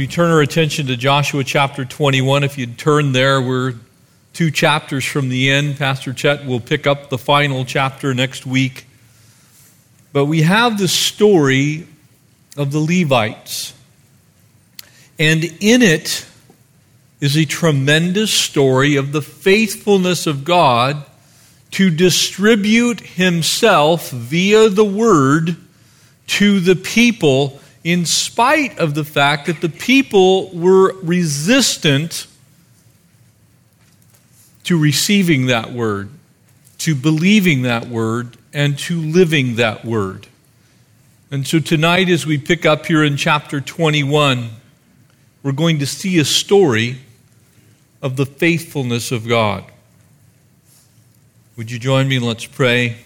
We turn our attention to Joshua chapter 21, if you'd turn there, we're two chapters from the end. Pastor Chet will pick up the final chapter next week. But we have the story of the Levites. And in it is a tremendous story of the faithfulness of God to distribute Himself via the Word to the people in spite of the fact that the people were resistant to receiving that word, to believing that word, and to living that word. And so tonight, as we pick up here in chapter 21, we're going to see a story of the faithfulness of God. Would you join me? Let's pray.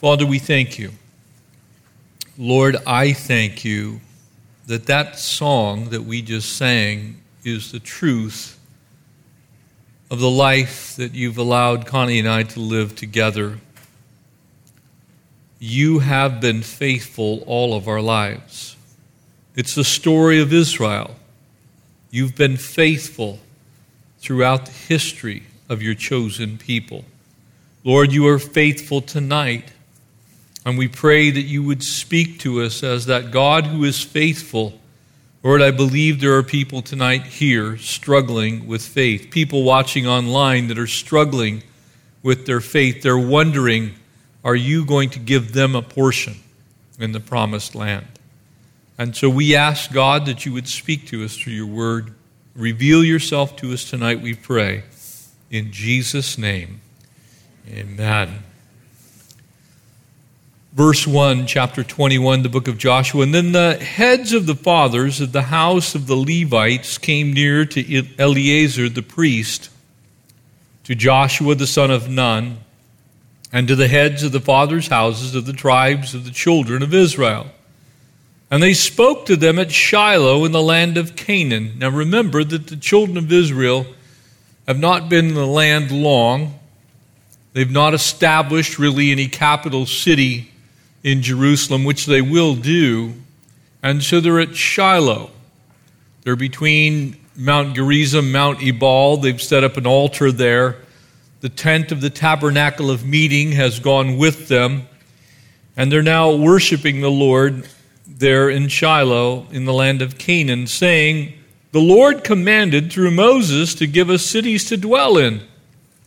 Father, we thank you. Lord, I thank you that that song that we just sang is the truth of the life that you've allowed Connie and I to live together. You have been faithful all of our lives. It's the story of Israel. You've been faithful throughout the history of your chosen people. Lord, you are faithful tonight and we pray that you would speak to us as that God who is faithful. Lord, I believe there are people tonight here struggling with faith, people watching online that are struggling with their faith. They're wondering, are you going to give them a portion in the promised land? And so we ask God that you would speak to us through your word. Reveal yourself to us tonight, we pray. In Jesus' name, amen verse 1, chapter 21, the book of Joshua. And then the heads of the fathers of the house of the Levites came near to Eleazar the priest, to Joshua the son of Nun, and to the heads of the fathers' houses of the tribes of the children of Israel. And they spoke to them at Shiloh in the land of Canaan. Now remember that the children of Israel have not been in the land long. They've not established really any capital city in Jerusalem, which they will do. And so they're at Shiloh. They're between Mount Gerizim, Mount Ebal. They've set up an altar there. The tent of the tabernacle of meeting has gone with them. And they're now worshiping the Lord there in Shiloh in the land of Canaan, saying, The Lord commanded through Moses to give us cities to dwell in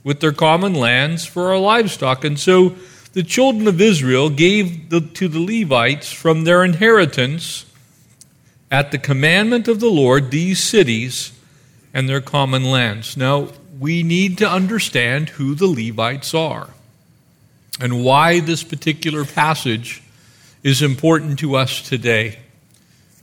with their common lands for our livestock. And so the children of Israel gave the, to the Levites from their inheritance at the commandment of the Lord these cities and their common lands. Now, we need to understand who the Levites are and why this particular passage is important to us today.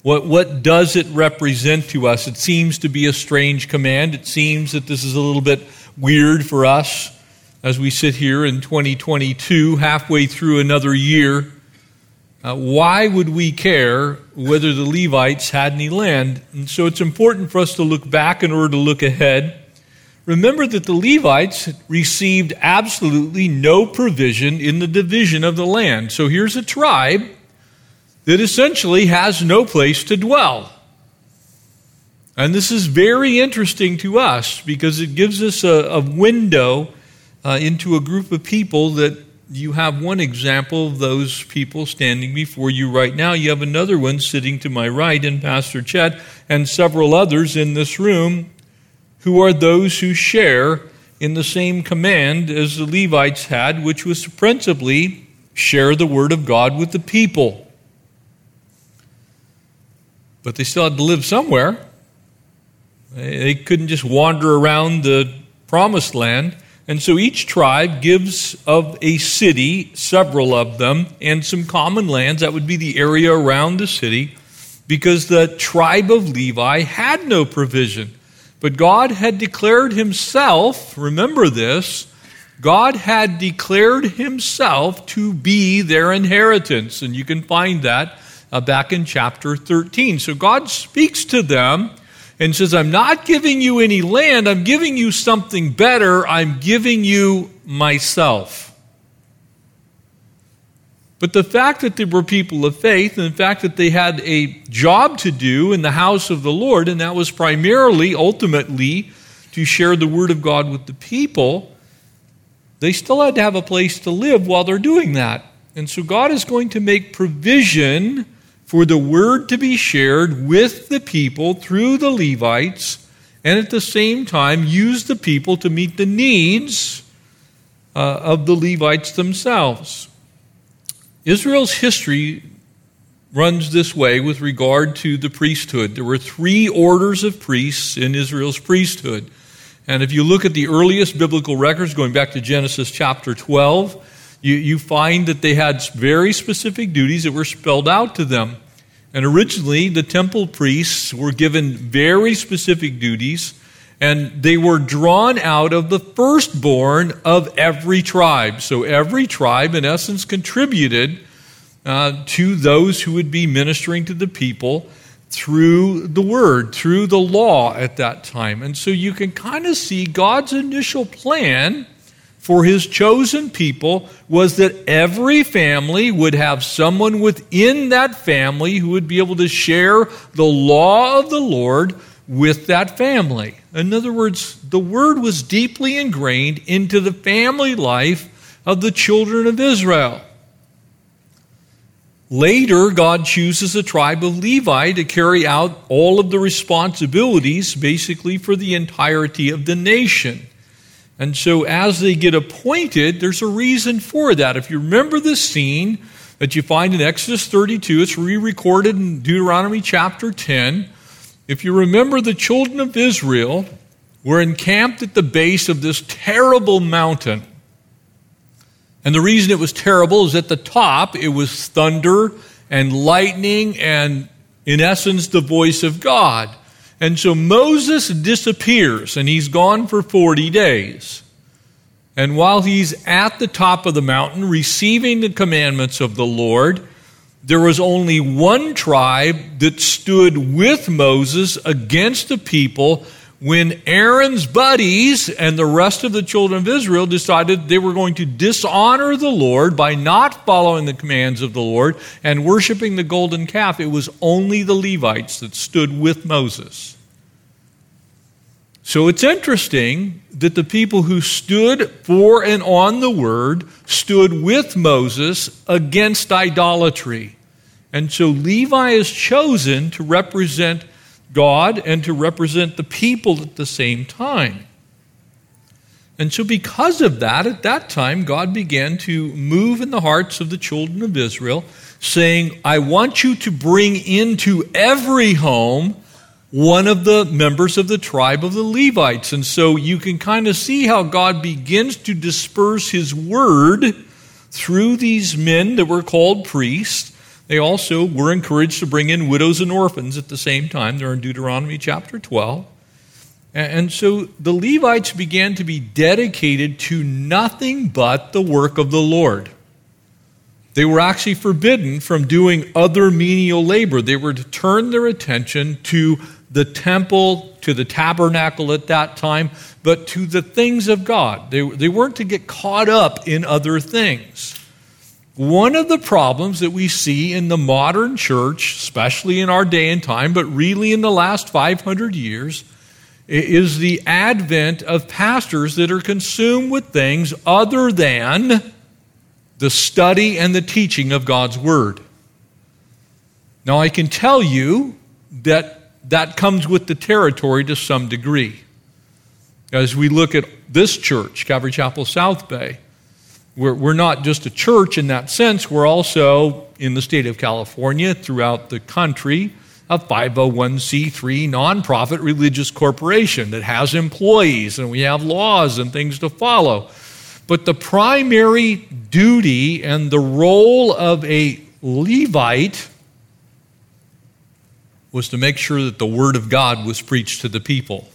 What, what does it represent to us? It seems to be a strange command. It seems that this is a little bit weird for us as we sit here in 2022, halfway through another year, uh, why would we care whether the Levites had any land? And so it's important for us to look back in order to look ahead. Remember that the Levites received absolutely no provision in the division of the land. So here's a tribe that essentially has no place to dwell. And this is very interesting to us because it gives us a, a window uh, into a group of people that you have one example of those people standing before you right now. You have another one sitting to my right in Pastor Chet, and several others in this room who are those who share in the same command as the Levites had, which was principally share the word of God with the people. But they still had to live somewhere. They couldn't just wander around the promised land. And so each tribe gives of a city, several of them, and some common lands. That would be the area around the city. because the tribe of Levi had no provision. But God had declared himself, remember this, God had declared himself to be their inheritance. And you can find that uh, back in chapter 13. So God speaks to them and says, I'm not giving you any land, I'm giving you something better, I'm giving you myself. But the fact that they were people of faith and the fact that they had a job to do in the house of the Lord, and that was primarily, ultimately, to share the word of God with the people, they still had to have a place to live while they're doing that. And so God is going to make provision for the word to be shared with the people through the Levites, and at the same time use the people to meet the needs uh, of the Levites themselves. Israel's history runs this way with regard to the priesthood. There were three orders of priests in Israel's priesthood. And if you look at the earliest biblical records, going back to Genesis chapter 12, you, you find that they had very specific duties that were spelled out to them. And originally, the temple priests were given very specific duties and they were drawn out of the firstborn of every tribe. So every tribe, in essence, contributed uh, to those who would be ministering to the people through the word, through the law at that time. And so you can kind of see God's initial plan for his chosen people was that every family would have someone within that family who would be able to share the law of the Lord with that family. In other words, the word was deeply ingrained into the family life of the children of Israel. Later, God chooses the tribe of Levi to carry out all of the responsibilities, basically, for the entirety of the nation. And so, as they get appointed, there's a reason for that. If you remember the scene that you find in Exodus 32, it's re recorded in Deuteronomy chapter 10 if you remember, the children of Israel were encamped at the base of this terrible mountain. And the reason it was terrible is at the top it was thunder and lightning and, in essence, the voice of God. And so Moses disappears and he's gone for 40 days. And while he's at the top of the mountain receiving the commandments of the Lord, there was only one tribe that stood with Moses against the people when Aaron's buddies and the rest of the children of Israel decided they were going to dishonor the Lord by not following the commands of the Lord and worshiping the golden calf, it was only the Levites that stood with Moses. So it's interesting that the people who stood for and on the word stood with Moses against idolatry. And so Levi is chosen to represent God and to represent the people at the same time. And so, because of that, at that time, God began to move in the hearts of the children of Israel, saying, I want you to bring into every home one of the members of the tribe of the Levites. And so you can kind of see how God begins to disperse his word through these men that were called priests. They also were encouraged to bring in widows and orphans at the same time. They're in Deuteronomy chapter 12. And so the Levites began to be dedicated to nothing but the work of the Lord. They were actually forbidden from doing other menial labor. They were to turn their attention to the temple, to the tabernacle at that time, but to the things of God. They, they weren't to get caught up in other things. One of the problems that we see in the modern church, especially in our day and time, but really in the last 500 years, is the advent of pastors that are consumed with things other than the study and the teaching of God's Word. Now, I can tell you that that comes with the territory to some degree. As we look at this church, Calvary Chapel South Bay, we're, we're not just a church in that sense, we're also in the state of California, throughout the country, a 501c3 nonprofit religious corporation that has employees and we have laws and things to follow. But the primary duty and the role of a Levite was to make sure that the Word of God was preached to the people.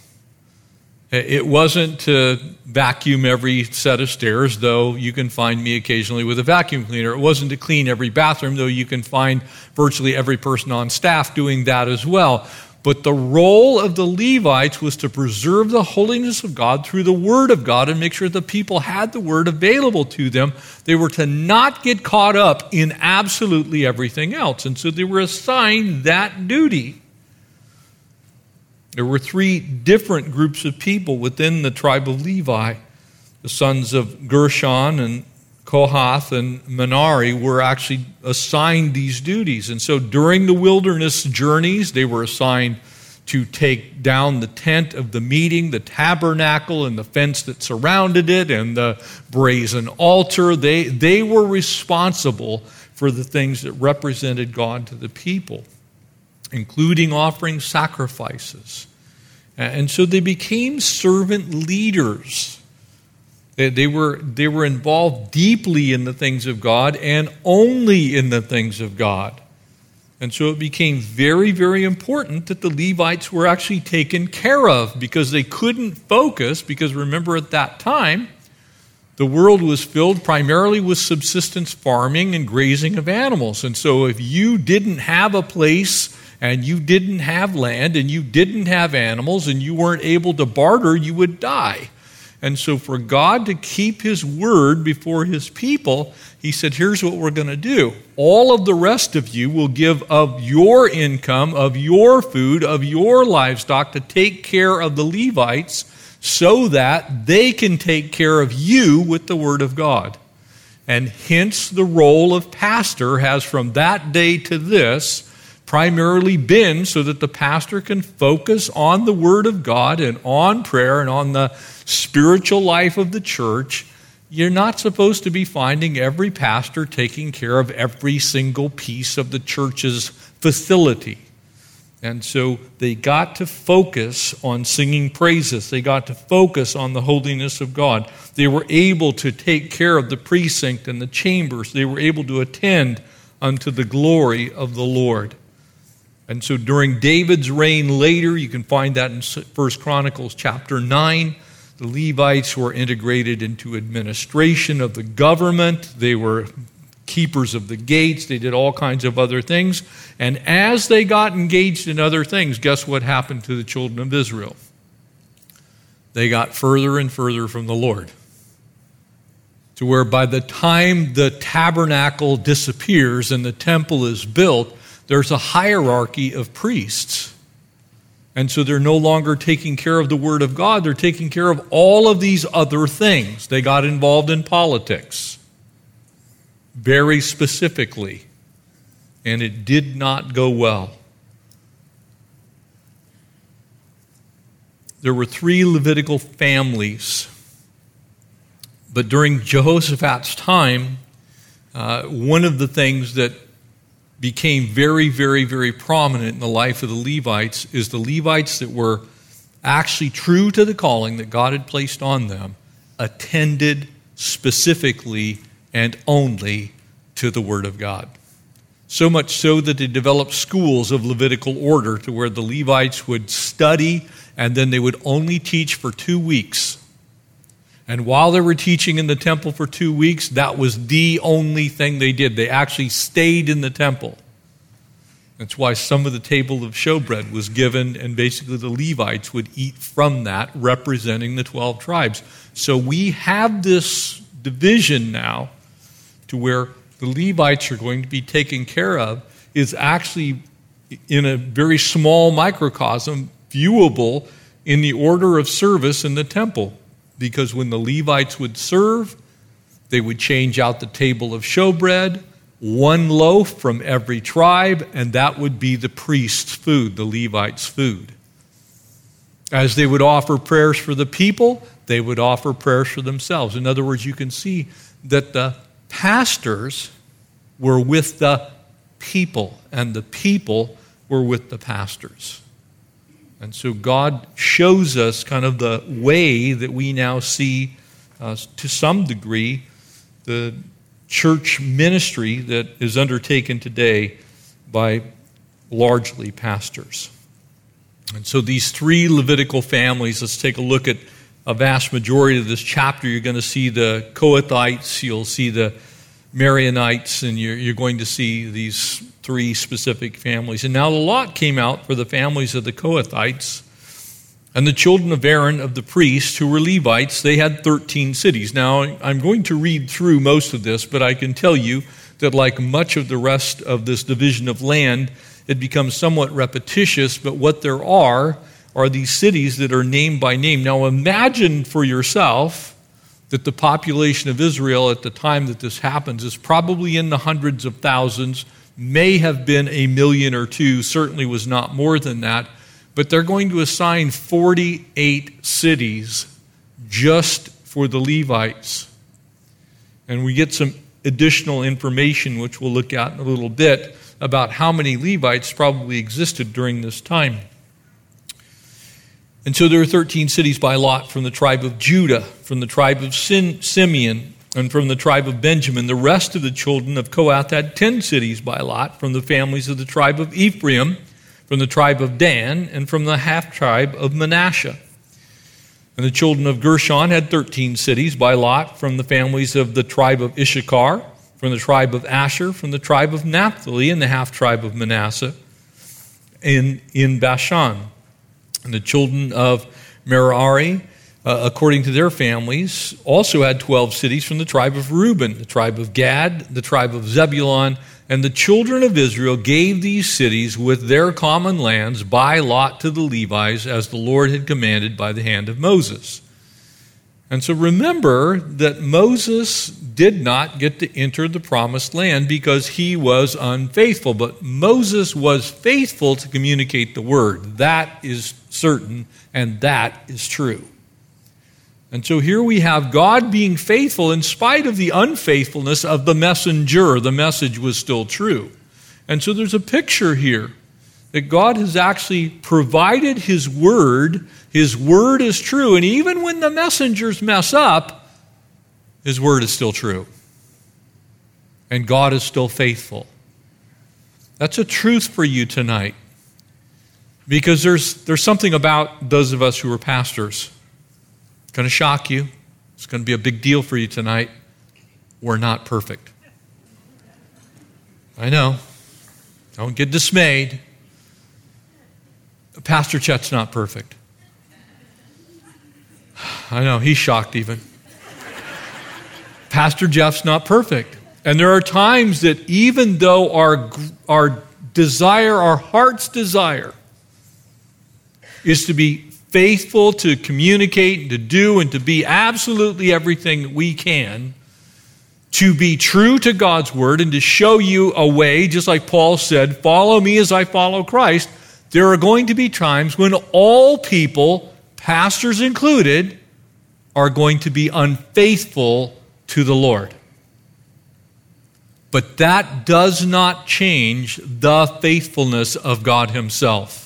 It wasn't to vacuum every set of stairs, though you can find me occasionally with a vacuum cleaner. It wasn't to clean every bathroom, though you can find virtually every person on staff doing that as well. But the role of the Levites was to preserve the holiness of God through the Word of God and make sure the people had the Word available to them. They were to not get caught up in absolutely everything else. And so they were assigned that duty. There were three different groups of people within the tribe of Levi. The sons of Gershon and Kohath and Merari were actually assigned these duties. And so during the wilderness journeys, they were assigned to take down the tent of the meeting, the tabernacle, and the fence that surrounded it, and the brazen altar. They, they were responsible for the things that represented God to the people including offering sacrifices. And so they became servant leaders. They were, they were involved deeply in the things of God and only in the things of God. And so it became very, very important that the Levites were actually taken care of because they couldn't focus. Because remember, at that time, the world was filled primarily with subsistence farming and grazing of animals. And so if you didn't have a place and you didn't have land and you didn't have animals and you weren't able to barter, you would die. And so, for God to keep His word before His people, He said, Here's what we're going to do. All of the rest of you will give of your income, of your food, of your livestock to take care of the Levites so that they can take care of you with the word of God. And hence, the role of pastor has from that day to this primarily been so that the pastor can focus on the Word of God and on prayer and on the spiritual life of the church. You're not supposed to be finding every pastor taking care of every single piece of the church's facility. And so they got to focus on singing praises. They got to focus on the holiness of God. They were able to take care of the precinct and the chambers. They were able to attend unto the glory of the Lord. And so during David's reign later, you can find that in 1 Chronicles chapter 9, the Levites were integrated into administration of the government. They were keepers of the gates. They did all kinds of other things. And as they got engaged in other things, guess what happened to the children of Israel? They got further and further from the Lord. To where by the time the tabernacle disappears and the temple is built, there's a hierarchy of priests. And so they're no longer taking care of the Word of God, they're taking care of all of these other things. They got involved in politics very specifically, and it did not go well. There were three Levitical families, but during Jehoshaphat's time, uh, one of the things that became very, very, very prominent in the life of the Levites is the Levites that were actually true to the calling that God had placed on them attended specifically and only to the Word of God. So much so that they developed schools of Levitical order to where the Levites would study and then they would only teach for two weeks. And while they were teaching in the temple for two weeks, that was the only thing they did. They actually stayed in the temple. That's why some of the table of showbread was given, and basically the Levites would eat from that, representing the 12 tribes. So we have this division now to where the Levites are going to be taken care of, is actually in a very small microcosm, viewable in the order of service in the temple because when the Levites would serve, they would change out the table of showbread, one loaf from every tribe, and that would be the priest's food, the Levites' food. As they would offer prayers for the people, they would offer prayers for themselves. In other words, you can see that the pastors were with the people, and the people were with the pastors. And so God shows us kind of the way that we now see, uh, to some degree, the church ministry that is undertaken today by largely pastors. And so these three Levitical families, let's take a look at a vast majority of this chapter. You're going to see the Kohathites, you'll see the Merarites, and you're, you're going to see these three specific families. And now the lot came out for the families of the Kohathites. And the children of Aaron, of the priests, who were Levites, they had 13 cities. Now, I'm going to read through most of this, but I can tell you that, like much of the rest of this division of land, it becomes somewhat repetitious, but what there are are these cities that are named by name. Now imagine for yourself that the population of Israel at the time that this happens is probably in the hundreds of thousands, may have been a million or two, certainly was not more than that, but they're going to assign 48 cities just for the Levites. And we get some additional information, which we'll look at in a little bit about how many Levites probably existed during this time. And so there are 13 cities by lot from the tribe of Judah, from the tribe of Simeon, and from the tribe of Benjamin. The rest of the children of Kohath had 10 cities by lot from the families of the tribe of Ephraim, from the tribe of Dan, and from the half tribe of Manasseh. And the children of Gershon had 13 cities by lot from the families of the tribe of Issachar, from the tribe of Asher, from the tribe of Naphtali, and the half tribe of Manasseh in, in Bashan. And the children of Merari, uh, according to their families, also had 12 cities from the tribe of Reuben, the tribe of Gad, the tribe of Zebulun, and the children of Israel gave these cities with their common lands by lot to the Levites, as the Lord had commanded by the hand of Moses. And so remember that Moses did not get to enter the promised land because he was unfaithful. But Moses was faithful to communicate the word. That is certain, and that is true. And so here we have God being faithful in spite of the unfaithfulness of the messenger. The message was still true. And so there's a picture here that God has actually provided His word. His word is true. And even when the messengers mess up, His word is still true. And God is still faithful. That's a truth for you tonight. Because there's, there's something about those of us who are pastors. It's going to shock you. It's going to be a big deal for you tonight. We're not perfect. I know. Don't get dismayed. Pastor Chet's not perfect. I know, he's shocked even. Pastor Jeff's not perfect. And there are times that even though our, our desire, our heart's desire, is to be faithful to communicate and to do and to be absolutely everything we can, to be true to God's word and to show you a way, just like Paul said, follow me as I follow Christ there are going to be times when all people, pastors included, are going to be unfaithful to the Lord. But that does not change the faithfulness of God Himself.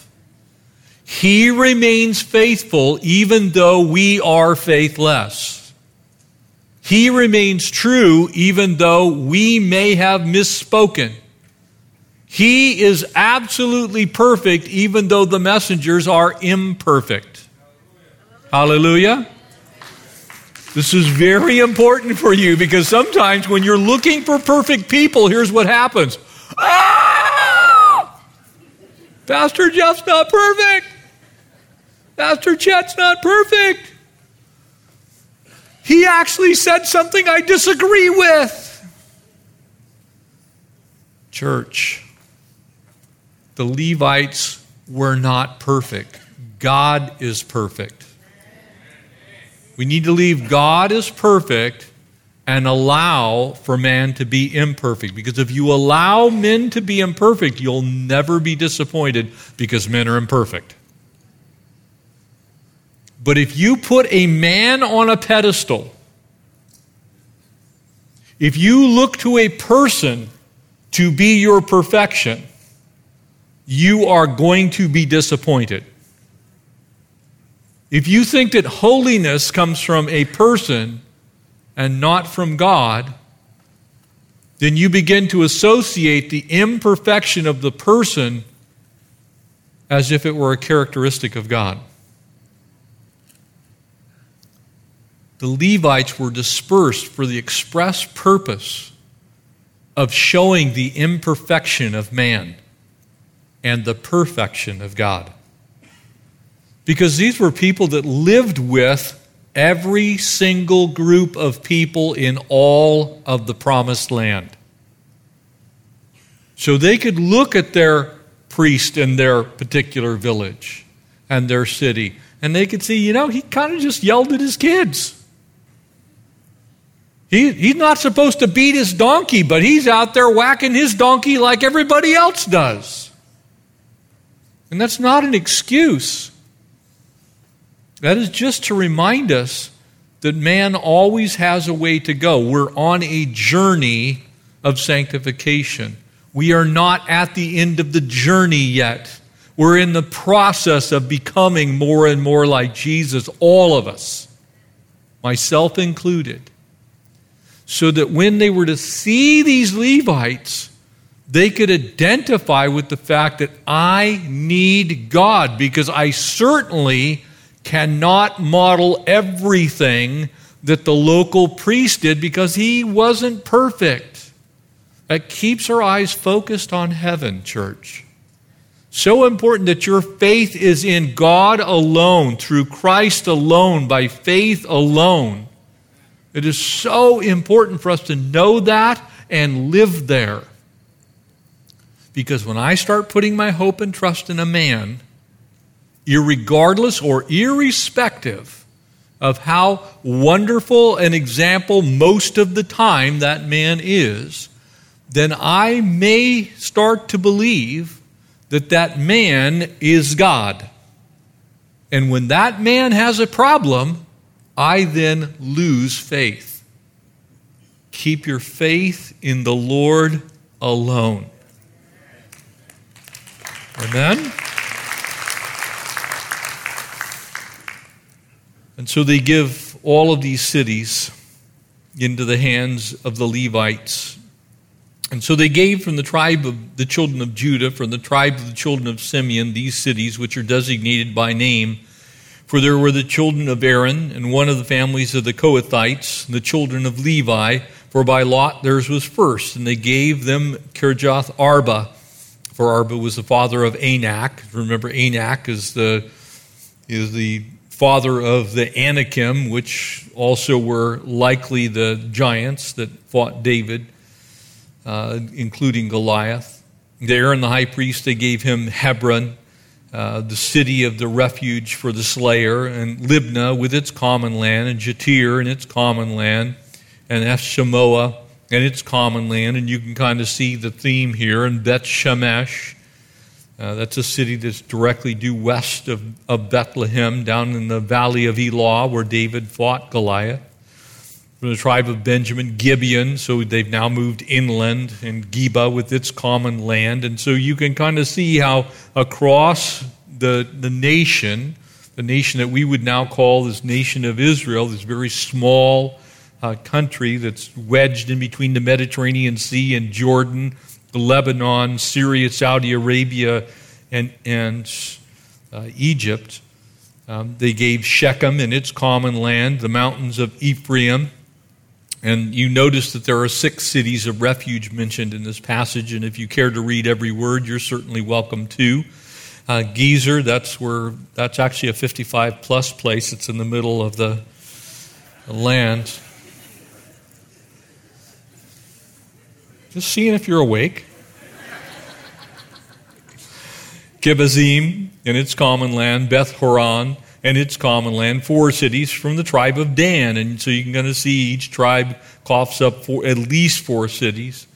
He remains faithful even though we are faithless. He remains true even though we may have misspoken. He is absolutely perfect, even though the messengers are imperfect. Hallelujah. This is very important for you because sometimes when you're looking for perfect people, here's what happens. Ah! Pastor Jeff's not perfect. Pastor Chet's not perfect. He actually said something I disagree with. Church, the Levites were not perfect. God is perfect. We need to leave God as perfect and allow for man to be imperfect. Because if you allow men to be imperfect, you'll never be disappointed because men are imperfect. But if you put a man on a pedestal, if you look to a person to be your perfection, you are going to be disappointed. If you think that holiness comes from a person and not from God, then you begin to associate the imperfection of the person as if it were a characteristic of God. The Levites were dispersed for the express purpose of showing the imperfection of man and the perfection of God. Because these were people that lived with every single group of people in all of the promised land. So they could look at their priest in their particular village and their city, and they could see, you know, he kind of just yelled at his kids. He, he's not supposed to beat his donkey, but he's out there whacking his donkey like everybody else does. And that's not an excuse. That is just to remind us that man always has a way to go. We're on a journey of sanctification. We are not at the end of the journey yet. We're in the process of becoming more and more like Jesus, all of us, myself included. So that when they were to see these Levites, they could identify with the fact that I need God because I certainly cannot model everything that the local priest did because he wasn't perfect. That keeps our eyes focused on heaven, church. So important that your faith is in God alone, through Christ alone, by faith alone. It is so important for us to know that and live there. Because when I start putting my hope and trust in a man, irregardless or irrespective of how wonderful an example most of the time that man is, then I may start to believe that that man is God. And when that man has a problem, I then lose faith. Keep your faith in the Lord alone. Amen? And so they give all of these cities into the hands of the Levites. And so they gave from the tribe of the children of Judah, from the tribe of the children of Simeon, these cities, which are designated by name. For there were the children of Aaron, and one of the families of the Kohathites, the children of Levi, for by lot theirs was first. And they gave them Kirjath Arba, for Arba was the father of Anak. Remember, Anak is the, is the father of the Anakim, which also were likely the giants that fought David, uh, including Goliath. There, in the high priest, they gave him Hebron, uh, the city of the refuge for the slayer, and Libnah with its common land, and Jattir and its common land, and Eshtamoa and its common land. And you can kind of see the theme here, and Beth Shemesh uh, that's a city that's directly due west of, of Bethlehem, down in the valley of Elah, where David fought Goliath. From the tribe of Benjamin, Gibeon, so they've now moved inland, and Geba with its common land. And so you can kind of see how across the, the nation, the nation that we would now call this nation of Israel, this very small uh, country that's wedged in between the Mediterranean Sea and Jordan, Lebanon, Syria, Saudi Arabia, and, and uh, Egypt. Um, they gave Shechem and its common land, the mountains of Ephraim. And you notice that there are six cities of refuge mentioned in this passage, and if you care to read every word, you're certainly welcome to. Uh, Gezer, that's where that's actually a 55 plus place. It's in the middle of the, the land. Just seeing if you're awake. Kibzaim in its common land, Beth Horon and its common land, four cities from the tribe of Dan. And so you can kind of see each tribe coughs up four, at least four cities.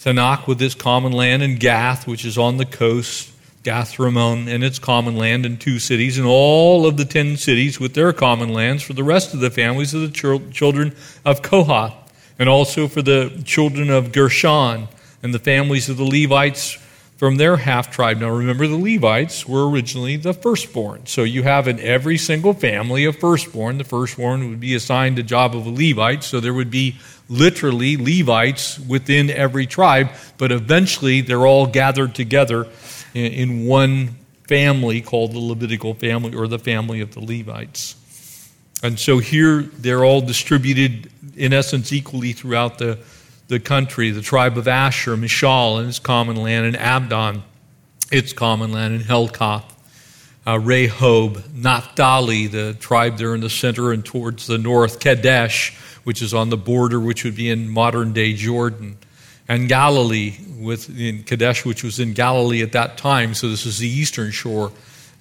Taanach with its common land, and Gath, which is on the coast, Gath Rimmon and its common land, and two cities, and all of the ten cities with their common lands for the rest of the families of the children of Kohath and also for the children of Gershon and the families of the Levites from their half tribe. Now remember, the Levites were originally the firstborn. So you have in every single family a firstborn. The firstborn would be assigned the job of a Levite. So there would be literally Levites within every tribe, but eventually they're all gathered together in one family called the Levitical family or the family of the Levites. And so here they're all distributed, in essence, equally throughout the, the country. The tribe of Asher, Mishal and its common land, and Abdon, its common land, and Helkath, uh, Rehob, Naphtali, the tribe there in the center and towards the north, Kadesh, which is on the border, which would be in modern day Jordan, and Galilee, with in Kadesh, which was in Galilee at that time. So this is the eastern shore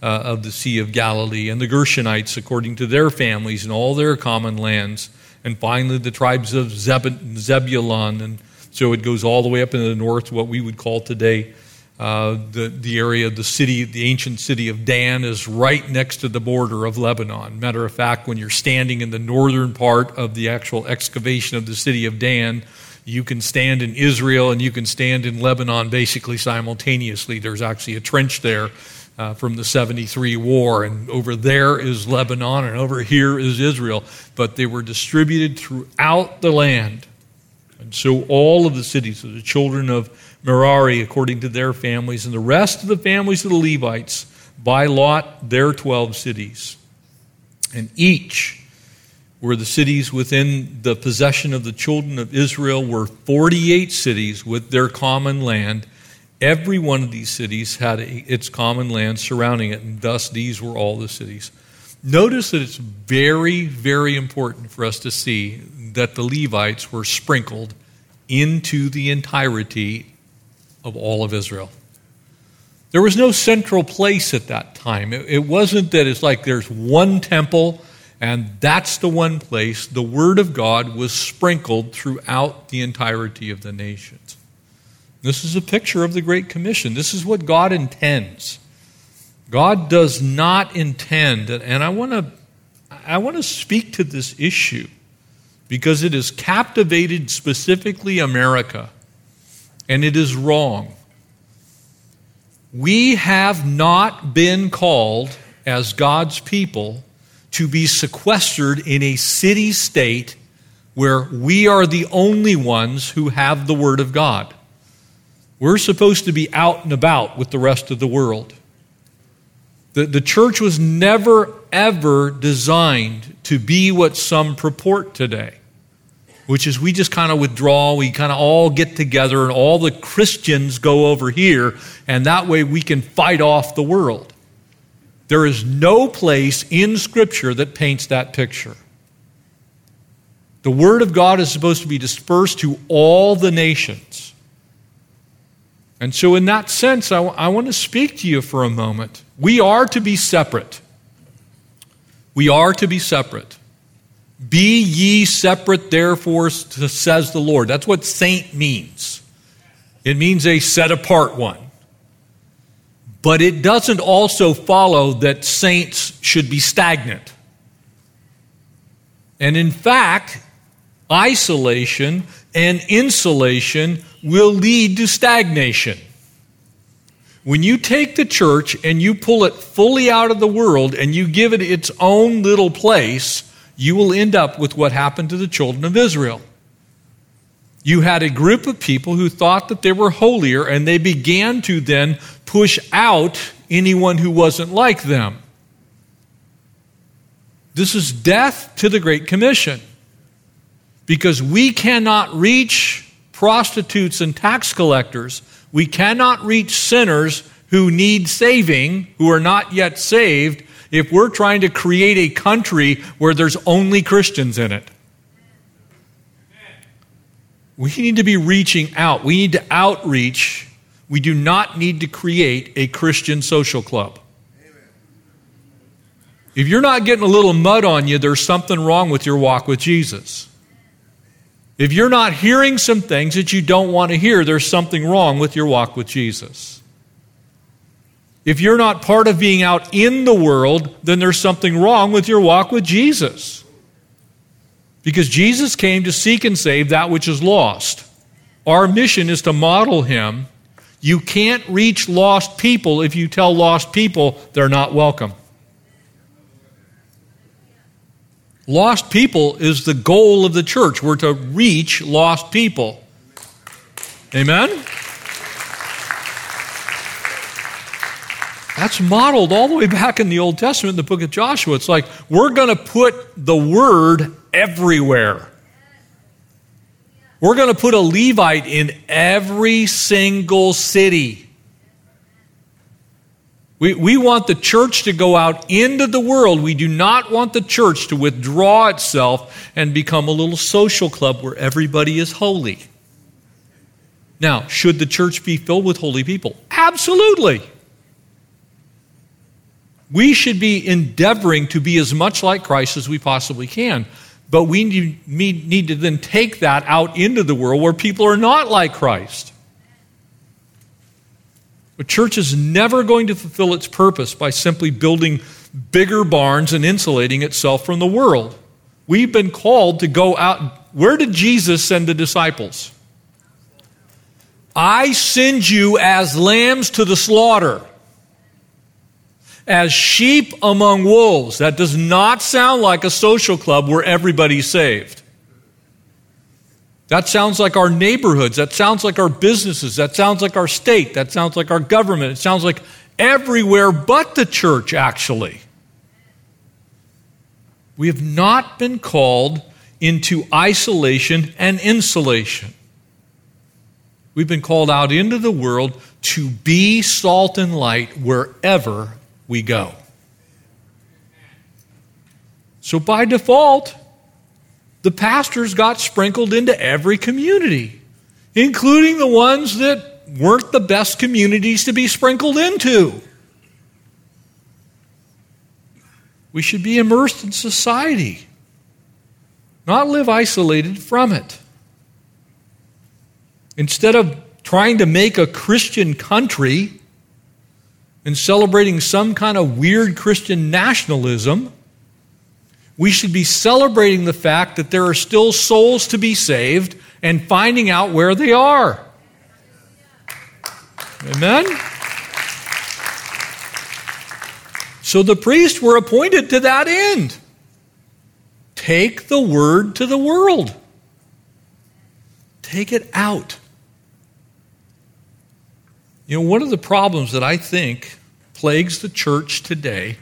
uh, of the Sea of Galilee, and the Gershonites, according to their families and all their common lands, and finally the tribes of Zeb- Zebulun, and so it goes all the way up into the north, what we would call today uh, the, the area, the city, the ancient city of Dan is right next to the border of Lebanon. Matter of fact, when you're standing in the northern part of the actual excavation of the city of Dan, you can stand in Israel and you can stand in Lebanon basically simultaneously. There's actually a trench there uh, from the 73 war, and over there is Lebanon, and over here is Israel. But they were distributed throughout the land. And so all of the cities of the children of Merari according to their families, and the rest of the families of the Levites by lot their 12 cities. And each were the cities within the possession of the children of Israel were 48 cities with their common land. Every one of these cities had its common land surrounding it, and thus these were all the cities. Notice that it's very, very important for us to see that the Levites were sprinkled into the entirety of all of Israel. There was no central place at that time. It, it wasn't that it's like there's one temple and that's the one place. The Word of God was sprinkled throughout the entirety of the nations. This is a picture of the Great Commission. This is what God intends. God does not intend, and I want to I want to speak to this issue because it has captivated specifically America and it is wrong. We have not been called as God's people to be sequestered in a city state where we are the only ones who have the Word of God. We're supposed to be out and about with the rest of the world. The, the church was never, ever designed to be what some purport today which is we just kind of withdraw, we kind of all get together, and all the Christians go over here, and that way we can fight off the world. There is no place in Scripture that paints that picture. The Word of God is supposed to be dispersed to all the nations. And so, in that sense, I, w- I want to speak to you for a moment. We are to be separate. We are to be separate. Be ye separate, therefore, says the Lord. That's what saint means. It means a set apart one. But it doesn't also follow that saints should be stagnant. And in fact, isolation and insulation will lead to stagnation. When you take the church and you pull it fully out of the world and you give it its own little place, you will end up with what happened to the children of Israel. You had a group of people who thought that they were holier, and they began to then push out anyone who wasn't like them. This is death to the Great Commission. Because we cannot reach prostitutes and tax collectors, we cannot reach sinners who need saving, who are not yet saved, if we're trying to create a country where there's only Christians in it. We need to be reaching out. We need to outreach. We do not need to create a Christian social club. If you're not getting a little mud on you, there's something wrong with your walk with Jesus. If you're not hearing some things that you don't want to hear, there's something wrong with your walk with Jesus. If you're not part of being out in the world, then there's something wrong with your walk with Jesus. Because Jesus came to seek and save that which is lost. Our mission is to model him. You can't reach lost people if you tell lost people they're not welcome. Lost people is the goal of the church. We're to reach lost people. Amen? That's modeled all the way back in the Old Testament in the book of Joshua. It's like we're going to put the word everywhere. We're going to put a Levite in every single city. We, we want the church to go out into the world. We do not want the church to withdraw itself and become a little social club where everybody is holy. Now, should the church be filled with holy people? Absolutely. We should be endeavoring to be as much like Christ as we possibly can. But we need, need to then take that out into the world where people are not like Christ. The church is never going to fulfill its purpose by simply building bigger barns and insulating itself from the world. We've been called to go out. Where did Jesus send the disciples? I send you as lambs to the slaughter as sheep among wolves. That does not sound like a social club where everybody's saved. That sounds like our neighborhoods. That sounds like our businesses. That sounds like our state. That sounds like our government. It sounds like everywhere but the church, actually. We have not been called into isolation and insulation. We've been called out into the world to be salt and light wherever we go. So by default, the pastors got sprinkled into every community, including the ones that weren't the best communities to be sprinkled into. We should be immersed in society, not live isolated from it. Instead of trying to make a Christian country, and celebrating some kind of weird Christian nationalism. We should be celebrating the fact that there are still souls to be saved and finding out where they are. Amen? So the priests were appointed to that end. Take the word to the world, take it out. You know, one of the problems that I think plagues the church today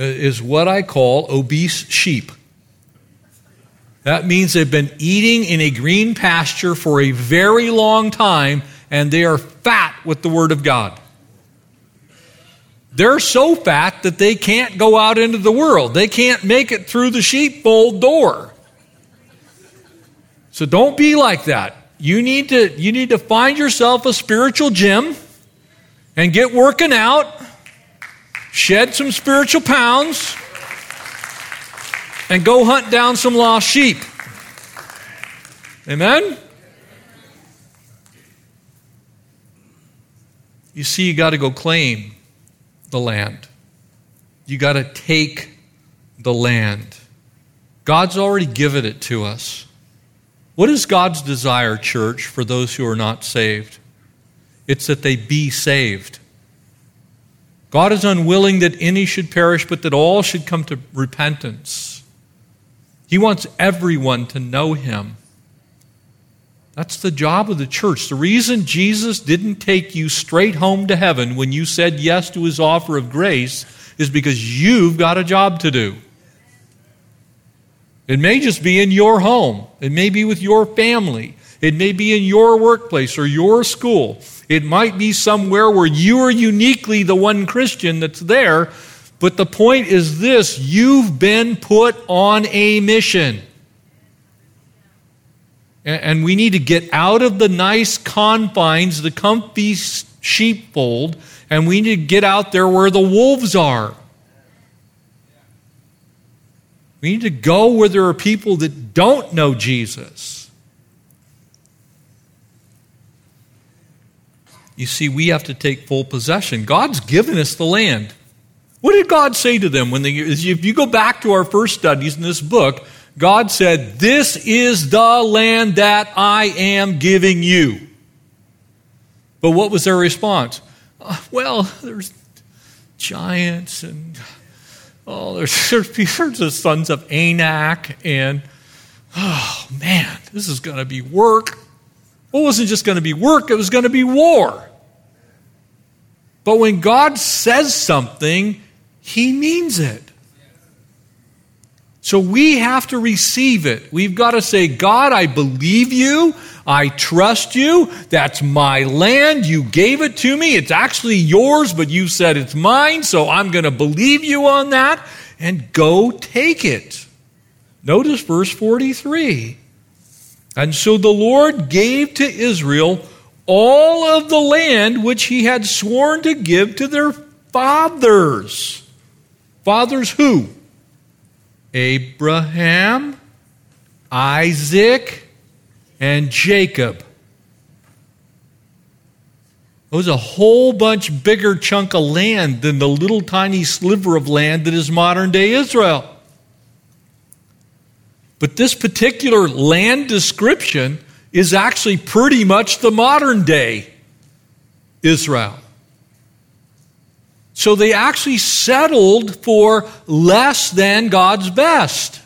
Uh, is what I call obese sheep. That means they've been eating in a green pasture for a very long time and they are fat with the Word of God. They're so fat that they can't go out into the world. They can't make it through the sheepfold door. So don't be like that. You need to, you need to find yourself a spiritual gym and get working out, shed some spiritual pounds, and go hunt down some lost sheep. Amen? You see, you got to go claim the land. You got to take the land. God's already given it to us. What is God's desire, church, for those who are not saved? It's that they be saved. God is unwilling that any should perish, but that all should come to repentance. He wants everyone to know Him. That's the job of the church. The reason Jesus didn't take you straight home to heaven when you said yes to His offer of grace is because you've got a job to do. It may just be in your home, it may be with your family, it may be in your workplace or your school. It might be somewhere where you are uniquely the one Christian that's there. But the point is this you've been put on a mission. And we need to get out of the nice confines, the comfy sheepfold, and we need to get out there where the wolves are. We need to go where there are people that don't know Jesus. You see, we have to take full possession. God's given us the land. What did God say to them when they, if you go back to our first studies in this book, God said, This is the land that I am giving you. But what was their response? Uh, well, there's giants and Oh, there's, there's the sons of Anak, and oh man, this is going to be work. Well, it wasn't just going to be work, it was going to be war. But when God says something, He means it. So we have to receive it. We've got to say, God, I believe you. I trust you. That's my land. You gave it to me. It's actually yours, but you said it's mine, so I'm going to believe you on that and go take it. Notice verse 43. And so the Lord gave to Israel all of the land which he had sworn to give to their fathers. Fathers who? Abraham, Isaac, and Jacob. It was a whole bunch bigger chunk of land than the little tiny sliver of land that is modern day Israel. But this particular land description is actually pretty much the modern day Israel. So they actually settled for less than God's best.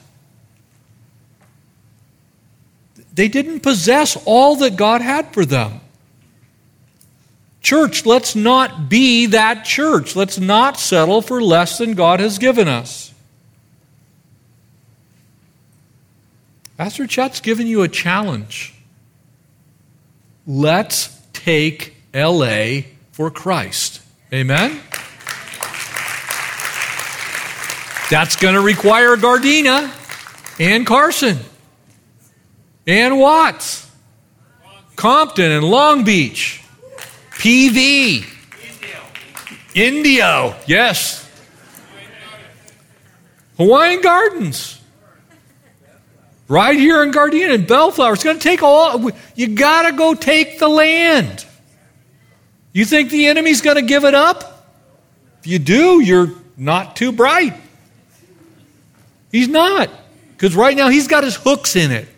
They didn't possess all that God had for them. Church, let's not be that church. Let's not settle for less than God has given us. Pastor Chet's given you a challenge. Let's take LA for Christ. Amen? That's going to require Gardena and Carson and Watts, Compton and Long Beach, PV, Indio, yes, Hawaiian Gardens, right here in Gardena and Bellflower. It's going to take all. You got to go take the land. You think the enemy's going to give it up? If you do, you're not too bright. He's not. Because right now he's got his hooks in it.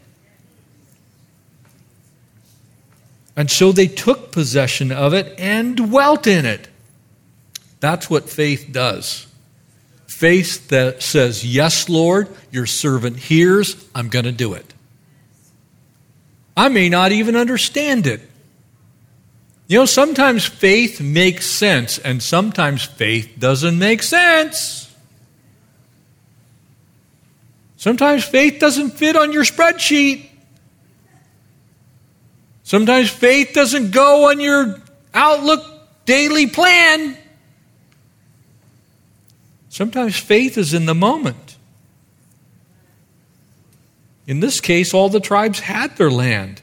And so they took possession of it and dwelt in it. That's what faith does. Faith that says, Yes, Lord, your servant hears, I'm going to do it. I may not even understand it. You know, sometimes faith makes sense, and sometimes faith doesn't make sense. Sometimes faith doesn't fit on your spreadsheet. Sometimes faith doesn't go on your Outlook daily plan. Sometimes faith is in the moment. In this case, all the tribes had their land,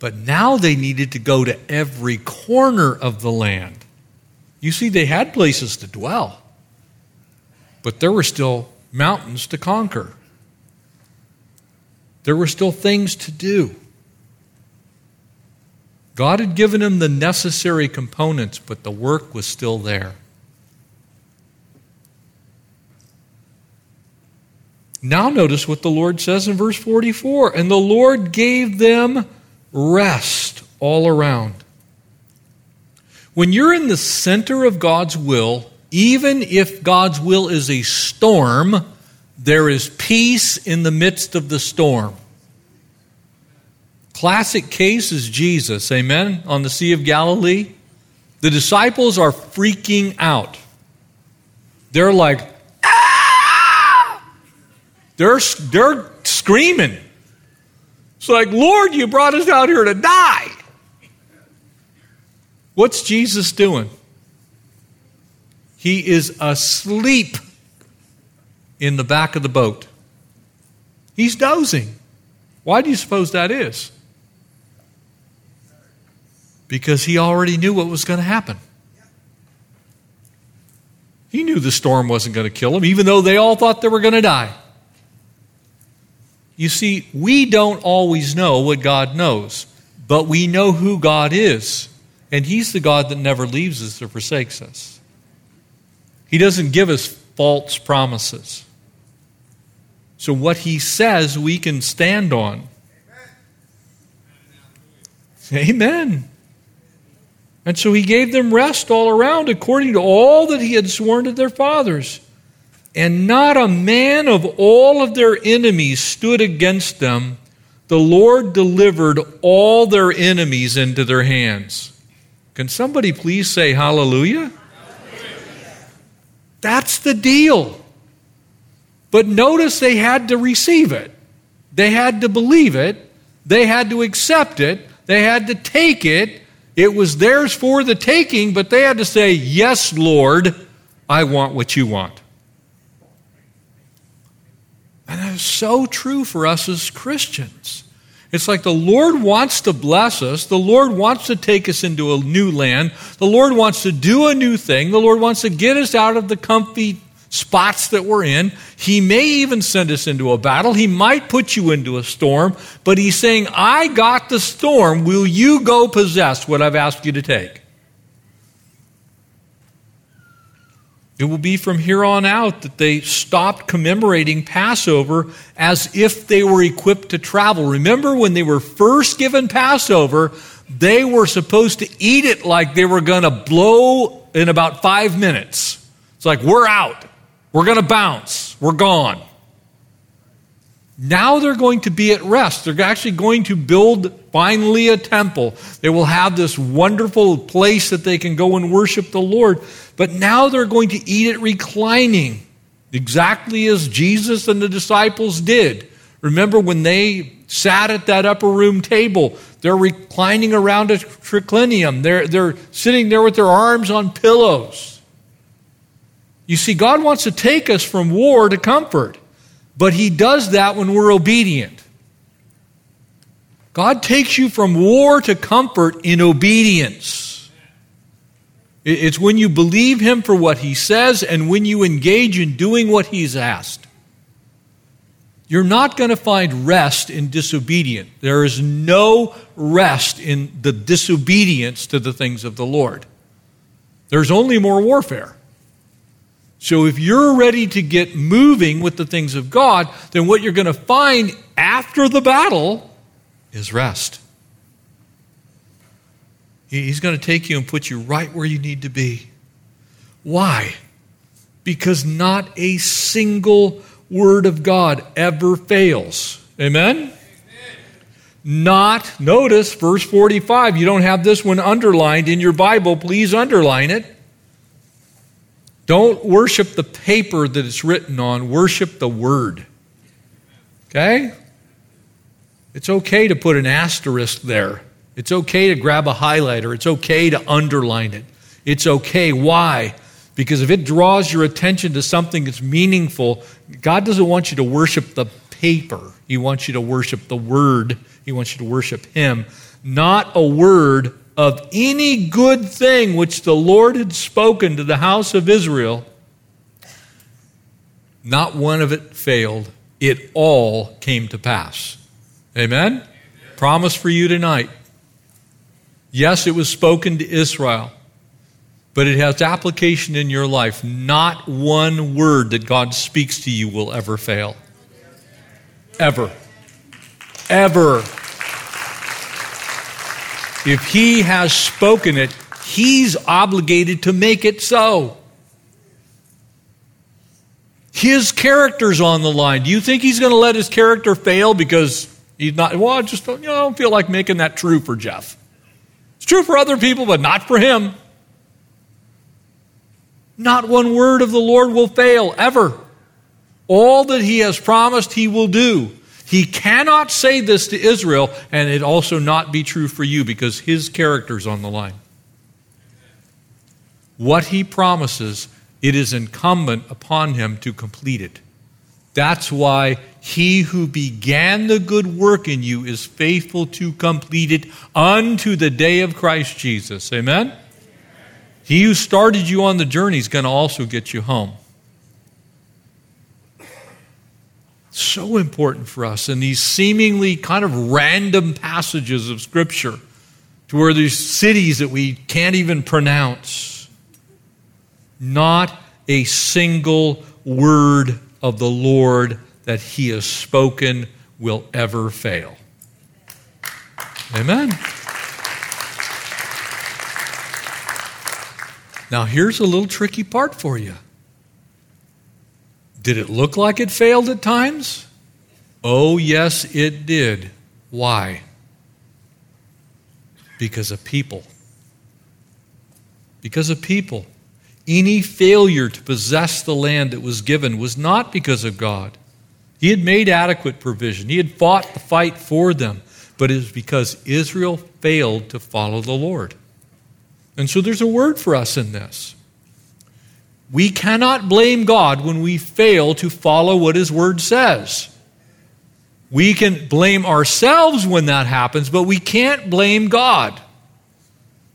but now they needed to go to every corner of the land. You see, they had places to dwell, but there were still mountains to conquer. There were still things to do. God had given them the necessary components, but the work was still there. Now, notice what the Lord says in verse 44 And the Lord gave them rest all around. When you're in the center of God's will, even if God's will is a storm, there is peace in the midst of the storm. Classic case is Jesus, amen, on the Sea of Galilee. The disciples are freaking out. They're like! They're, they're screaming. It's like, Lord, you brought us out here to die. What's Jesus doing? He is asleep in the back of the boat. He's dozing. Why do you suppose that is? Because he already knew what was going to happen. He knew the storm wasn't going to kill him, even though they all thought they were going to die. You see, we don't always know what God knows, but we know who God is. And He's the God that never leaves us or forsakes us. He doesn't give us false promises. So, what he says, we can stand on. Amen. And so he gave them rest all around according to all that he had sworn to their fathers. And not a man of all of their enemies stood against them. The Lord delivered all their enemies into their hands. Can somebody please say hallelujah? That's the deal. But notice they had to receive it, they had to believe it, they had to accept it, they had to take it. It was theirs for the taking, but they had to say, Yes, Lord, I want what you want. And that is so true for us as Christians. It's like the Lord wants to bless us. The Lord wants to take us into a new land. The Lord wants to do a new thing. The Lord wants to get us out of the comfy spots that we're in. He may even send us into a battle. He might put you into a storm, but He's saying, I got the storm. Will you go possess what I've asked you to take? It will be from here on out that they stopped commemorating Passover as if they were equipped to travel. Remember when they were first given Passover, they were supposed to eat it like they were going to blow in about five minutes. It's like, we're out. We're going to bounce. We're gone. Now they're going to be at rest. They're actually going to build finally a temple. They will have this wonderful place that they can go and worship the Lord. But now they're going to eat it reclining, exactly as Jesus and the disciples did. Remember when they sat at that upper room table, they're reclining around a triclinium. They're, they're sitting there with their arms on pillows. You see, God wants to take us from war to comfort. But He does that when we're obedient. God takes you from war to comfort in obedience. It's when you believe Him for what He says and when you engage in doing what He's asked. You're not going to find rest in disobedience. There is no rest in the disobedience to the things of the Lord. There's only more warfare. So if you're ready to get moving with the things of God, then what you're going to find after the battle is rest. He's going to take you and put you right where you need to be. Why? Because not a single word of God ever fails. Amen? Not, notice verse 45. You don't have this one underlined in your Bible. Please underline it. Don't worship the paper that it's written on, worship the word. Okay? It's okay to put an asterisk there. It's okay to grab a highlighter. It's okay to underline it. It's okay. Why? Because if it draws your attention to something that's meaningful, God doesn't want you to worship the paper. He wants you to worship the word. He wants you to worship Him, not a word of any good thing which the Lord had spoken to the house of Israel, not one of it failed. It all came to pass. Amen? Promise for you tonight. Yes, it was spoken to Israel, but it has application in your life. Not one word that God speaks to you will ever fail. Ever. Ever. If he has spoken it, he's obligated to make it so. His character's on the line. Do you think he's going to let his character fail because he's not? Well, I just don't, you know, I don't feel like making that true for Jeff. It's true for other people, but not for him. Not one word of the Lord will fail, ever. All that he has promised, he will do. He cannot say this to Israel and it also not be true for you because his character's on the line. What he promises, it is incumbent upon him to complete it. That's why he who began the good work in you is faithful to complete it unto the day of Christ Jesus. Amen? He who started you on the journey is going to also get you home. so important for us in these seemingly kind of random passages of Scripture to where there's cities that we can't even pronounce. Not a single word of the Lord that He has spoken will ever fail. Amen. Now, here's a little tricky part for you. Did it look like it failed at times? Oh, yes, it did. Why? Because of people. Because of people. Any failure to possess the land that was given was not because of God. He had made adequate provision, He had fought the fight for them, but it was because Israel failed to follow the Lord. And so there's a word for us in this. We cannot blame God when we fail to follow what His Word says. We can blame ourselves when that happens, but we can't blame God.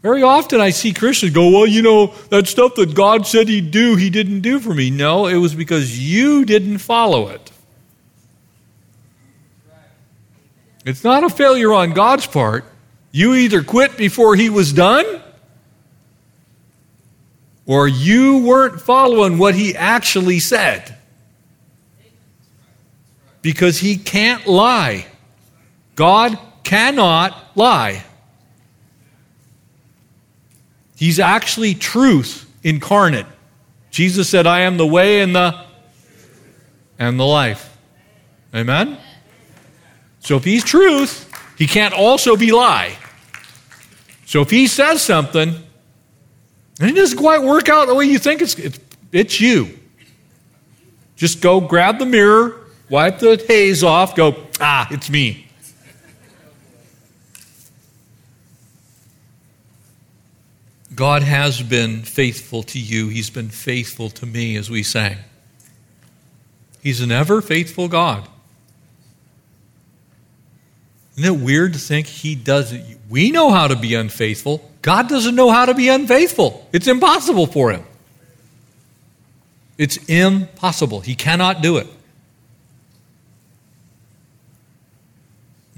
Very often I see Christians go, Well, you know, that stuff that God said He'd do, He didn't do for me. No, it was because you didn't follow it. It's not a failure on God's part. You either quit before He was done, or you weren't following what He actually said. Because He can't lie. God cannot lie. He's actually truth incarnate. Jesus said, I am the way and the and the life. Amen? So if he's truth, he can't also be lie. So if he says something, and it doesn't quite work out the way you think it's, it's, it's you. Just go grab the mirror, wipe the haze off, go, ah, it's me. God has been faithful to you. He's been faithful to me, as we sang. He's an ever faithful God. Isn't it weird to think He doesn't? We know how to be unfaithful. God doesn't know how to be unfaithful. It's impossible for Him. It's impossible. He cannot do it.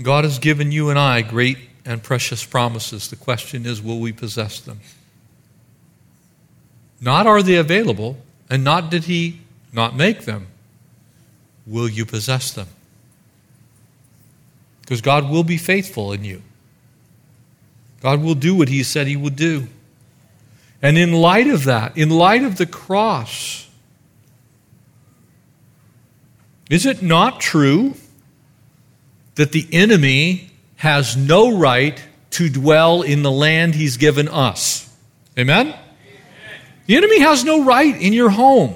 God has given you and I great and precious promises. The question is, will we possess them? Not are they available, and not did he not make them. Will you possess them? Because God will be faithful in you. God will do what he said he would do. And in light of that, in light of the cross, is it not true that the enemy has no right to dwell in the land he's given us? Amen? The enemy has no right in your home.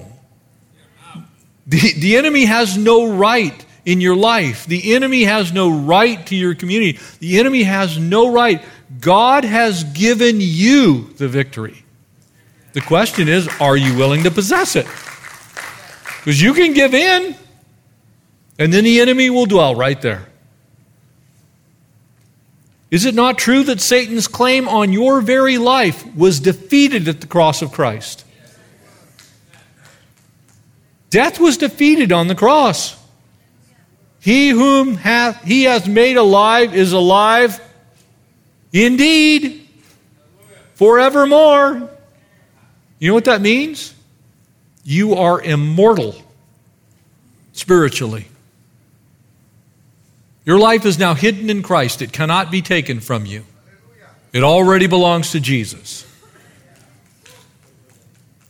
The, the enemy has no right in your life. The enemy has no right to your community. The enemy has no right. God has given you the victory. The question is, are you willing to possess it? Because you can give in, and then the enemy will dwell right there. Is it not true that Satan's claim on your very life was defeated at the cross of Christ? Death was defeated on the cross. He whom hath he has made alive is alive indeed forevermore. You know what that means? You are immortal spiritually. Your life is now hidden in Christ. It cannot be taken from you. It already belongs to Jesus.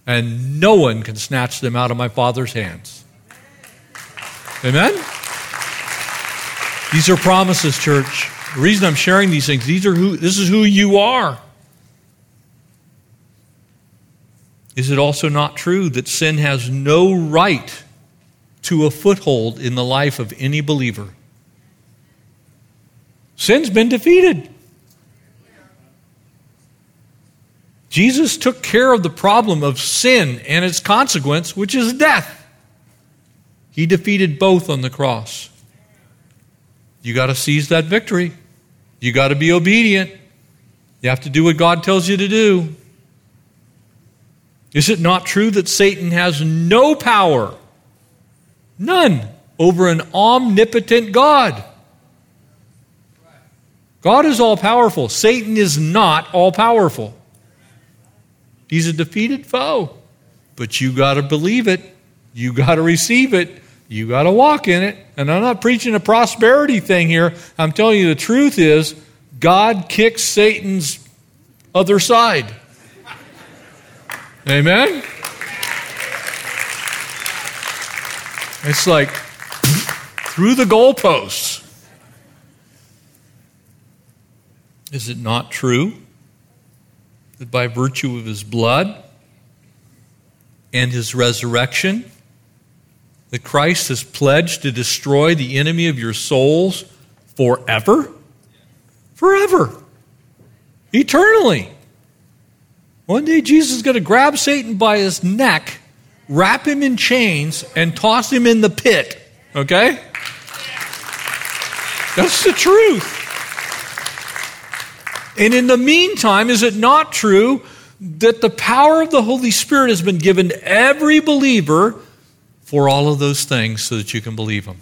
And no one can snatch them out of my Father's hands. Amen? These are promises, church. The reason I'm sharing these things, these are who this is who you are. Is it also not true that sin has no right to a foothold in the life of any believer? Sin's been defeated. Jesus took care of the problem of sin and its consequence, which is death. He defeated both on the cross. You got to seize that victory. You got to be obedient. You have to do what God tells you to do. Is it not true that Satan has no power, none, over an omnipotent God? God is all powerful. Satan is not all powerful. He's a defeated foe. But you got to believe it. You got to receive it. You got to walk in it. And I'm not preaching a prosperity thing here. I'm telling you the truth is God kicks Satan's other side. Amen? It's like through the goalposts. Is it not true that by virtue of his blood, and his resurrection, that Christ has pledged to destroy the enemy of your souls forever? Forever. Eternally. One day Jesus is going to grab Satan by his neck, wrap him in chains, and toss him in the pit. Okay? That's the truth. And in the meantime, is it not true that the power of the Holy Spirit has been given to every believer for all of those things so that you can believe them,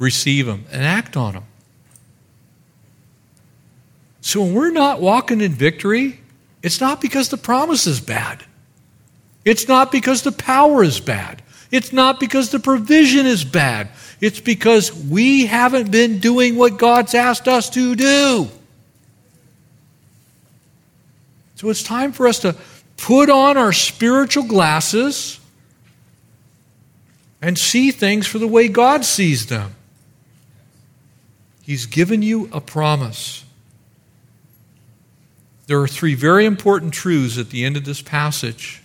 receive them, and act on them? So when we're not walking in victory, it's not because the promise is bad. It's not because the power is bad. It's not because the provision is bad. It's because we haven't been doing what God's asked us to do. So it's time for us to put on our spiritual glasses and see things for the way God sees them. He's given you a promise. There are three very important truths at the end of this passage.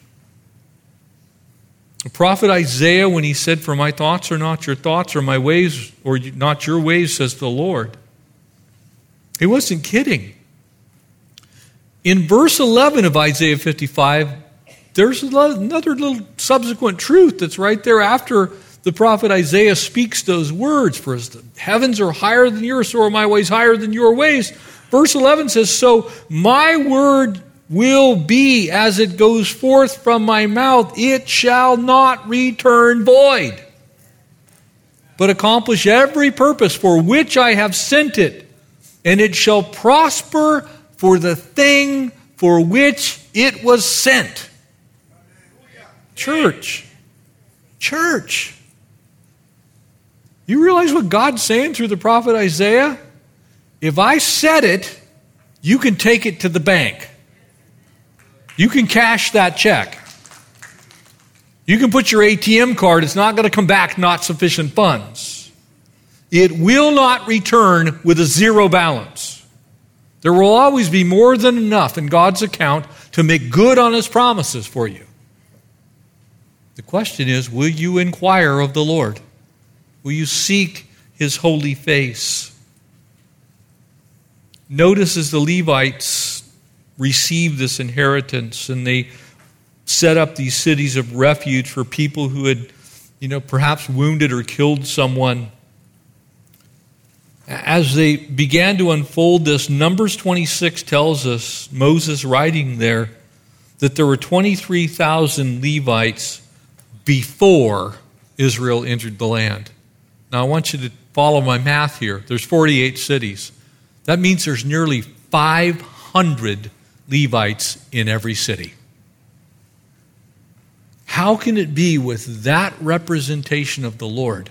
The prophet Isaiah, when he said, For my thoughts are not your thoughts, or my ways, or not your ways, says the Lord, he wasn't kidding. In verse 11 of Isaiah 55, there's another little subsequent truth that's right there after the prophet Isaiah speaks those words. For as the heavens are higher than yours, so are my ways higher than your ways. Verse 11 says, So my word will be as it goes forth from my mouth, it shall not return void, but accomplish every purpose for which I have sent it, and it shall prosper for the thing for which it was sent. Church. Church. You realize what God's saying through the prophet Isaiah? If I said it, you can take it to the bank. You can cash that check. You can put your ATM card, it's not going to come back not sufficient funds. It will not return with a zero balance. There will always be more than enough in God's account to make good on His promises for you. The question is will you inquire of the Lord? Will you seek His holy face? Notice as the Levites received this inheritance and they set up these cities of refuge for people who had, you know, perhaps wounded or killed someone as they began to unfold this, Numbers 26 tells us, Moses writing there, that there were 23,000 Levites before Israel entered the land. Now, I want you to follow my math here. There's 48 cities. That means there's nearly 500 Levites in every city. How can it be with that representation of the Lord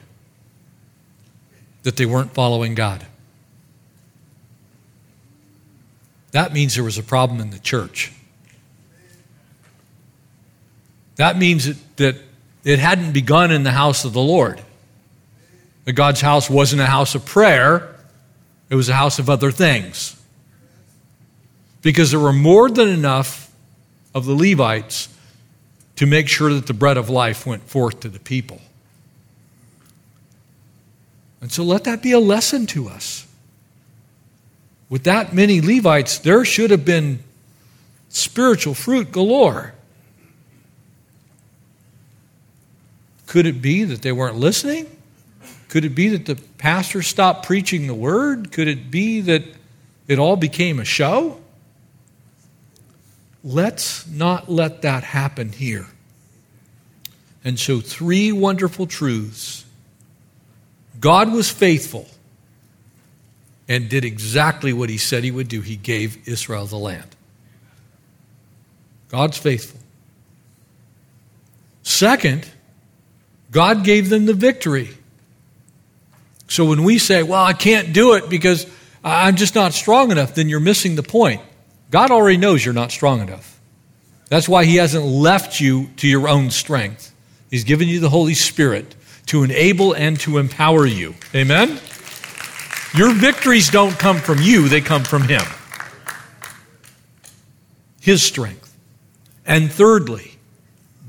that they weren't following God. That means there was a problem in the church. That means that it hadn't begun in the house of the Lord. That God's house wasn't a house of prayer, it was a house of other things. Because there were more than enough of the Levites to make sure that the bread of life went forth to the people. And so let that be a lesson to us. With that many Levites, there should have been spiritual fruit galore. Could it be that they weren't listening? Could it be that the pastor stopped preaching the word? Could it be that it all became a show? Let's not let that happen here. And so, three wonderful truths God was faithful and did exactly what he said he would do. He gave Israel the land. God's faithful. Second, God gave them the victory. So when we say, well, I can't do it because I'm just not strong enough, then you're missing the point. God already knows you're not strong enough. That's why He hasn't left you to your own strength. He's given you the Holy Spirit to enable and to empower you. Amen? Your victories don't come from you, they come from Him. His strength. And thirdly,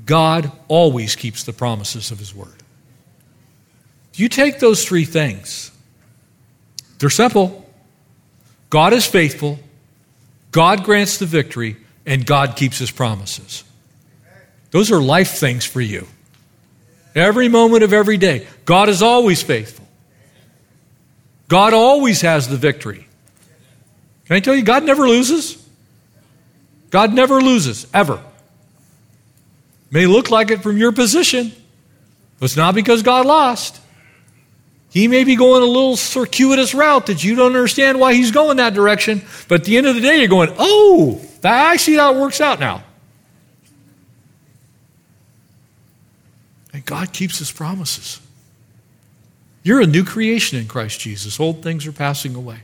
God always keeps the promises of His Word. You take those three things, they're simple. God is faithful, God grants the victory, and God keeps His promises. Those are life things for you. Every moment of every day. God is always faithful. God always has the victory. Can I tell you, God never loses? God never loses, ever. May look like it from your position, but it's not because God lost. He may be going a little circuitous route that you don't understand why he's going that direction, but at the end of the day, you're going, oh, I see how it works out now. And God keeps his promises. You're a new creation in Christ Jesus. Old things are passing away.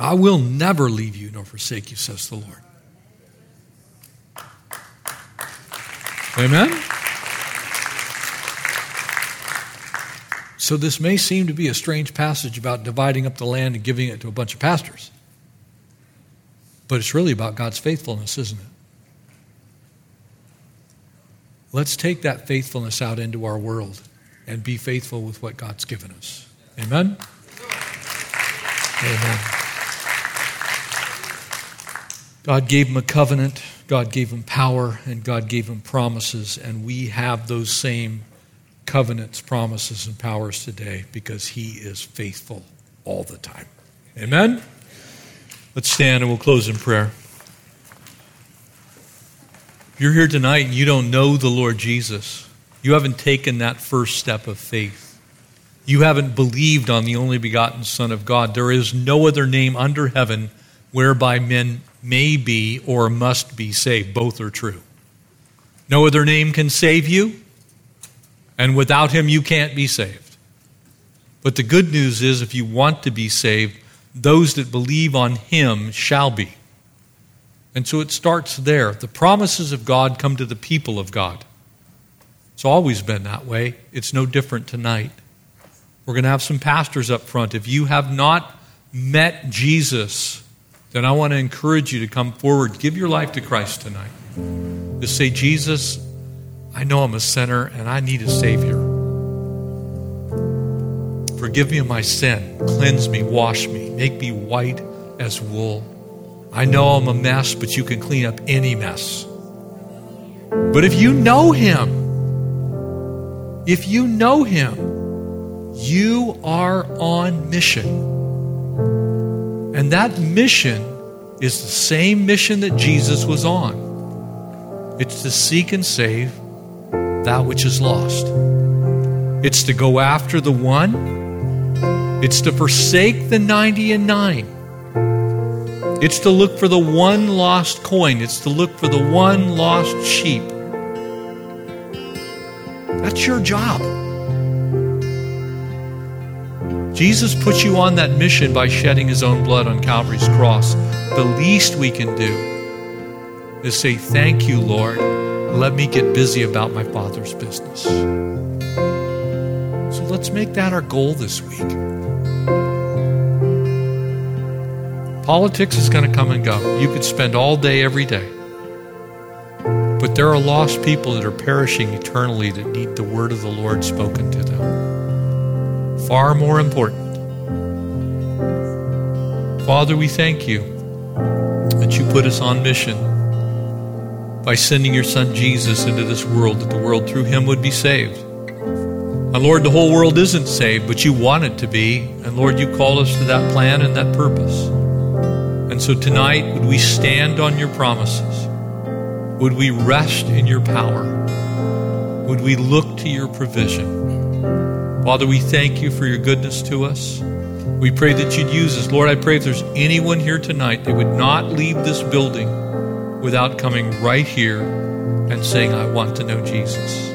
I will never leave you nor forsake you, says the Lord. Amen? So, this may seem to be a strange passage about dividing up the land and giving it to a bunch of pastors. But it's really about God's faithfulness, isn't it? Let's take that faithfulness out into our world and be faithful with what God's given us. Amen? Amen. God gave him a covenant, God gave him power, and God gave him promises, and we have those same covenants, promises, and powers today because he is faithful all the time. Amen? Let's stand and we'll close in prayer. You're here tonight and you don't know the Lord Jesus, you haven't taken that first step of faith. You haven't believed on the only begotten Son of God. There is no other name under heaven whereby men may be or must be saved. Both are true. No other name can save you, and without him, you can't be saved. But the good news is if you want to be saved, those that believe on him shall be. And so it starts there. The promises of God come to the people of God. It's always been that way. It's no different tonight. We're going to have some pastors up front. If you have not met Jesus, then I want to encourage you to come forward. Give your life to Christ tonight. To say, Jesus, I know I'm a sinner and I need a Savior. Forgive me of my sin. Cleanse me, wash me, make me white as wool. I know I'm a mess, but you can clean up any mess. But if you know Him, if you know Him, you are on mission. And that mission is the same mission that Jesus was on it's to seek and save that which is lost, it's to go after the one, it's to forsake the 90 and 9. It's to look for the one lost coin. It's to look for the one lost sheep. That's your job. Jesus put you on that mission by shedding his own blood on Calvary's cross. The least we can do is say, Thank you, Lord. Let me get busy about my Father's business. So let's make that our goal this week. Politics is going to come and go. You could spend all day, every day. But there are lost people that are perishing eternally that need the word of the Lord spoken to them. Far more important. Father, we thank you that you put us on mission by sending your Son Jesus into this world, that the world through him would be saved. And Lord, the whole world isn't saved, but you want it to be. And Lord, you call us to that plan and that purpose. And so tonight, would we stand on your promises? Would we rest in your power? Would we look to your provision? Father, we thank you for your goodness to us. We pray that you'd use us. Lord, I pray if there's anyone here tonight that would not leave this building without coming right here and saying, I want to know Jesus.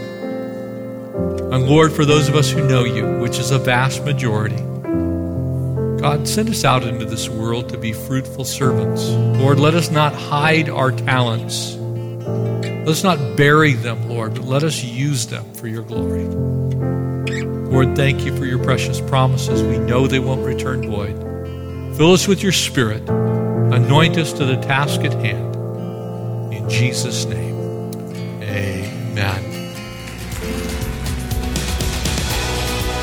And Lord, for those of us who know you, which is a vast majority, God, send us out into this world to be fruitful servants. Lord, let us not hide our talents. Let us not bury them, Lord, but let us use them for your glory. Lord, thank you for your precious promises. We know they won't return void. Fill us with your spirit. Anoint us to the task at hand. In Jesus' name,